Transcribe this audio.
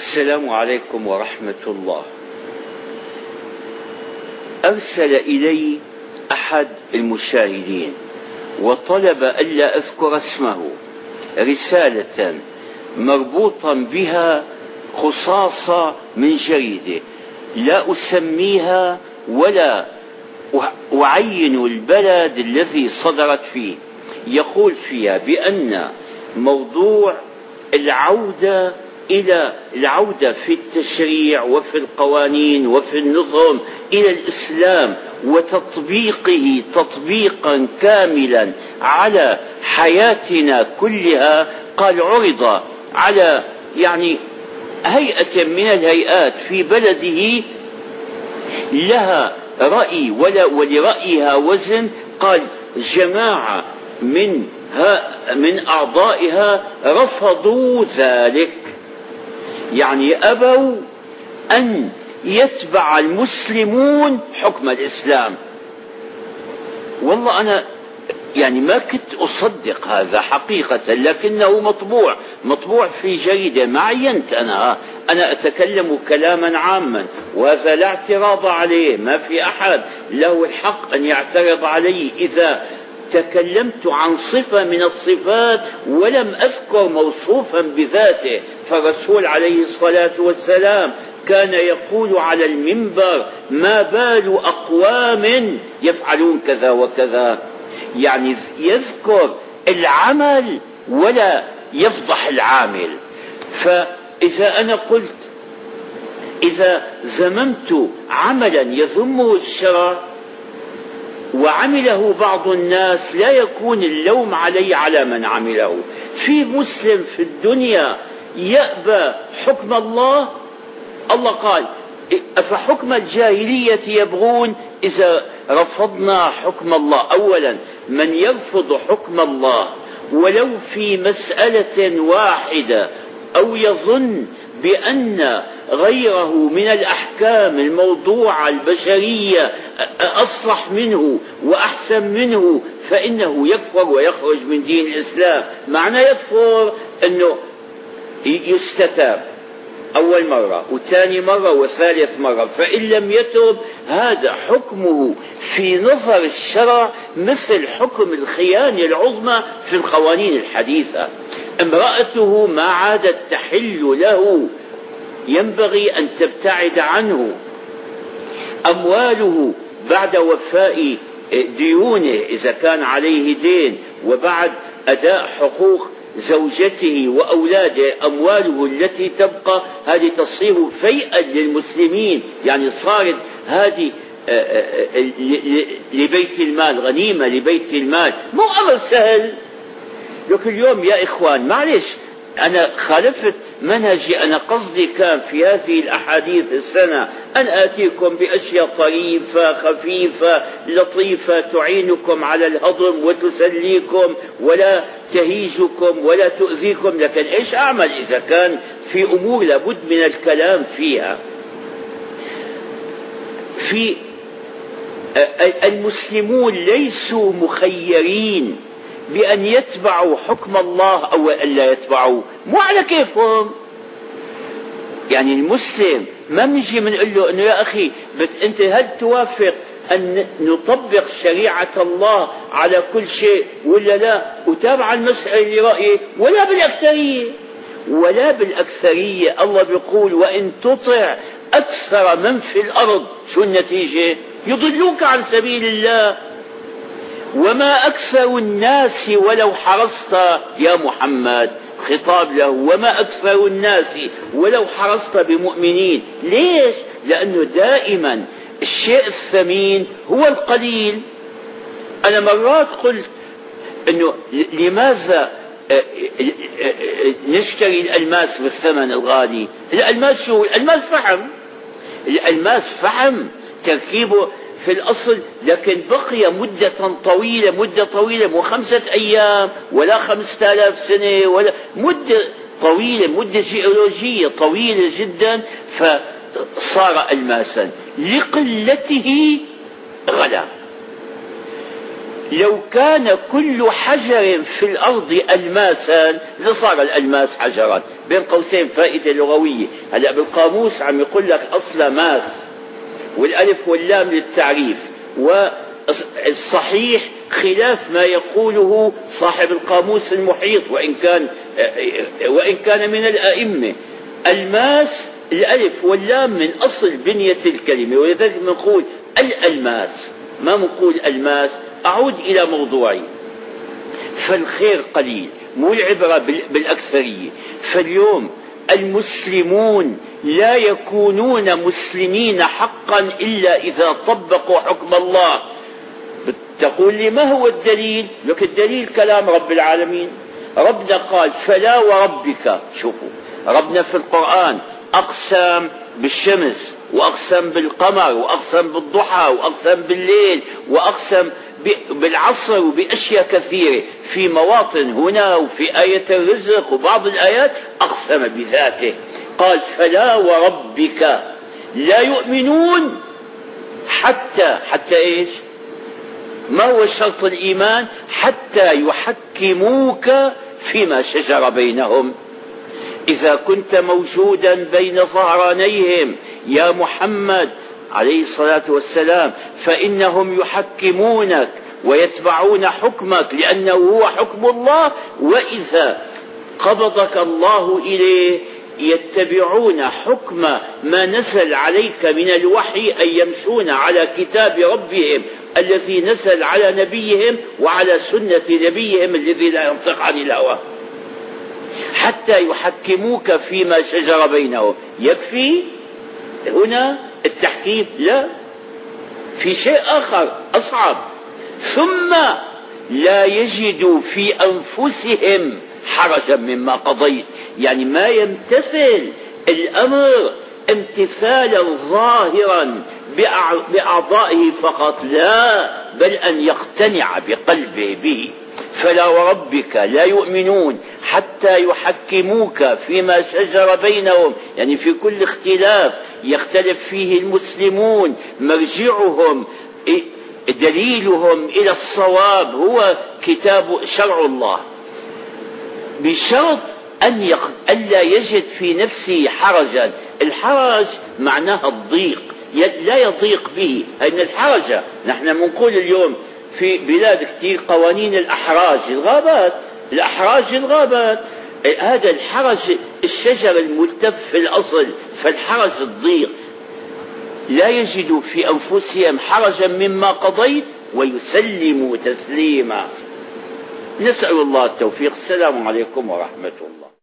السلام عليكم ورحمة الله. أرسل إلي أحد المشاهدين وطلب ألا أذكر اسمه رسالة مربوطا بها خصاصة من جريدة لا أسميها ولا أعين البلد الذي صدرت فيه يقول فيها بأن موضوع العودة إلى العودة في التشريع وفي القوانين وفي النظم إلى الإسلام وتطبيقه تطبيقا كاملا على حياتنا كلها. قال عرض على يعني هيئة من الهيئات في بلده لها رأي ولا ولرأيها وزن. قال جماعة من من أعضائها رفضوا ذلك. يعني أبوا أن يتبع المسلمون حكم الإسلام. والله أنا يعني ما كنت أصدق هذا حقيقة لكنه مطبوع مطبوع في جريدة ما عينت أنا أنا أتكلم كلاما عاما وهذا لا اعتراض عليه ما في أحد. له الحق أن يعترض علي إذا تكلمت عن صفة من الصفات ولم أذكر موصوفا بذاته. فالرسول عليه الصلاة والسلام كان يقول على المنبر ما بال أقوام يفعلون كذا وكذا. يعني يذكر العمل ولا يفضح العامل. فإذا أنا قلت إذا زممت عملا يذمه الشرع وعمله بعض الناس لا يكون اللوم علي على من عمله في مسلم في الدنيا يأبى حكم الله؟ الله قال أفحكم الجاهلية يبغون؟ إذا رفضنا حكم الله. أولا من يرفض حكم الله ولو في مسألة واحدة أو يظن بأن غيره من الأحكام الموضوعة البشرية أصلح منه وأحسن منه فإنه يكفر ويخرج من دين الإسلام. معنى يكفر؟ أنه يستتاب. أول مرة وثاني مرة وثالث مرة. فإن لم يتب هذا حكمه في نظر الشرع مثل حكم الخيانة العظمى في القوانين الحديثة. امرأته ما عادت تحل له ينبغي أن تبتعد عنه. أمواله بعد وفاء ديونه إذا كان عليه دين وبعد أداء حقوق زوجته وأولاده أمواله التي تبقى. هذه تصير فيئا للمسلمين. يعني صارت هذه آه، آه، آه، لبيت المال غنيمة لبيت المال. مو أمر سهل. لكن اليوم يا إخوان معلش أنا خالفت منهجي أنا قصدي كان في هذه الأحاديث السنة أن آتيكم بأشياء طريفة خفيفة لطيفة تعينكم على الهضم وتسليكم ولا تهيجكم ولا تؤذيكم لكن إيش أعمل إذا كان في أمور لابد من الكلام فيها؟ في المسلمون ليسوا مخيرين. بأن يتبعوا حكم الله أو ألا يتبعوا. مو على كيفهم. يعني المسلم ما بنجي بنقول له إنه يا أخي أنت هل توافق أن نطبق شريعة الله على كل شيء ولا لا؟ وتابع المساله لرايه ولا بالأكثرية. ولا بالأكثرية. الله بيقول وإن تطع أكثر من في الأرض. شو النتيجة؟ يضلوك عن سبيل الله. وما أكثر الناس ولو حرصت يا محمد. خطاب له وما أكثر الناس ولو حرصت بمؤمنين. ليش؟ لأنه دائما الشيء الثمين هو القليل. أنا مرات قلت أنه لماذا آه، آه، آه، نشتري الألماس بالثمن الغالي؟ الألماس شو؟ الألماس فحم. الألماس فحم تركيبه في الأصل لكن بقي مدة طويلة مدة طويلة مو خمسة أيام ولا خمسة آلاف سنة ولا مدة طويلة مدة جيولوجية طويلة جدا فصار ألماسا لقلته غلا لو كان كل حجر في الأرض ألماسا لصار الألماس حجرا. بين قوسين فائدة لغوية. هلأ بالقاموس عم يقول لك أصل ماس. والألف واللام للتعريف والصحيح خلاف ما يقوله صاحب القاموس المحيط وإن كان وإن كان من الأئمة. الماس الألف واللام من أصل بنية الكلمة ولذلك نقول الألماس. ما نقول ألماس؟ أعود إلى موضوعي. فالخير قليل مو العبرة بالأكثرية. فاليوم المسلمون لا يكونون مسلمين حقا إلا إذا طبقوا حكم الله. تقول لي ما هو الدليل؟ لك الدليل كلام رب العالمين. ربنا قال فلا وربك شوفوا ربنا في القرآن أقسم بالشمس وأقسم بالقمر وأقسم بالضحى وأقسم بالليل وأقسم بالعصر وبأشياء كثيرة في مواطن هنا وفي آية الرزق وبعض الآيات أقسم بذاته قال فلا وربك لا يؤمنون حتى حتى إيش؟ ما هو شرط الإيمان؟ حتى يحكموك فيما شجر بينهم إذا كنت موجودا بين ظهرانيهم يا محمد عليه الصلاة والسلام فإنهم يحكمونك ويتبعون حكمك لأنه هو حكم الله وإذا قبضك الله إليه يتبعون حكم ما نزل عليك من الوحي أن يمشون على كتاب ربهم الذي نزل على نبيهم وعلى سنة نبيهم الذي لا ينطق عن الهوى. حتى يحكموك فيما شجر بينهم. يكفي هنا التحكيم؟ لا. في شيء آخر أصعب. ثم لا يجدوا في أنفسهم حرجا مما قضيت. يعني ما يمتثل الأمر امتثالا ظاهرا بأعضائه فقط. لا بل أن يقتنع بقلبه. به فلا وربك لا يؤمنون. حتى يحكموك فيما شجر بينهم. يعني في كل اختلاف يختلف فيه المسلمون. مرجعهم دليلهم إلى الصواب هو كتاب شرع الله. بشرط أن يق... ألا يجد في نفسه حرجا. الحرج معناها الضيق. لا يضيق به. أن الحرج نحن بنقول اليوم في بلاد كثير قوانين الأحراج الغابات. الأحراج الغابات. هذا الحرج الشجر الملتف في الأصل فالحرج الضيق. لا يجدوا في أنفسهم حرجا مما قضيت ويسلموا تسليما. نسأل الله التوفيق. السلام عليكم ورحمة الله.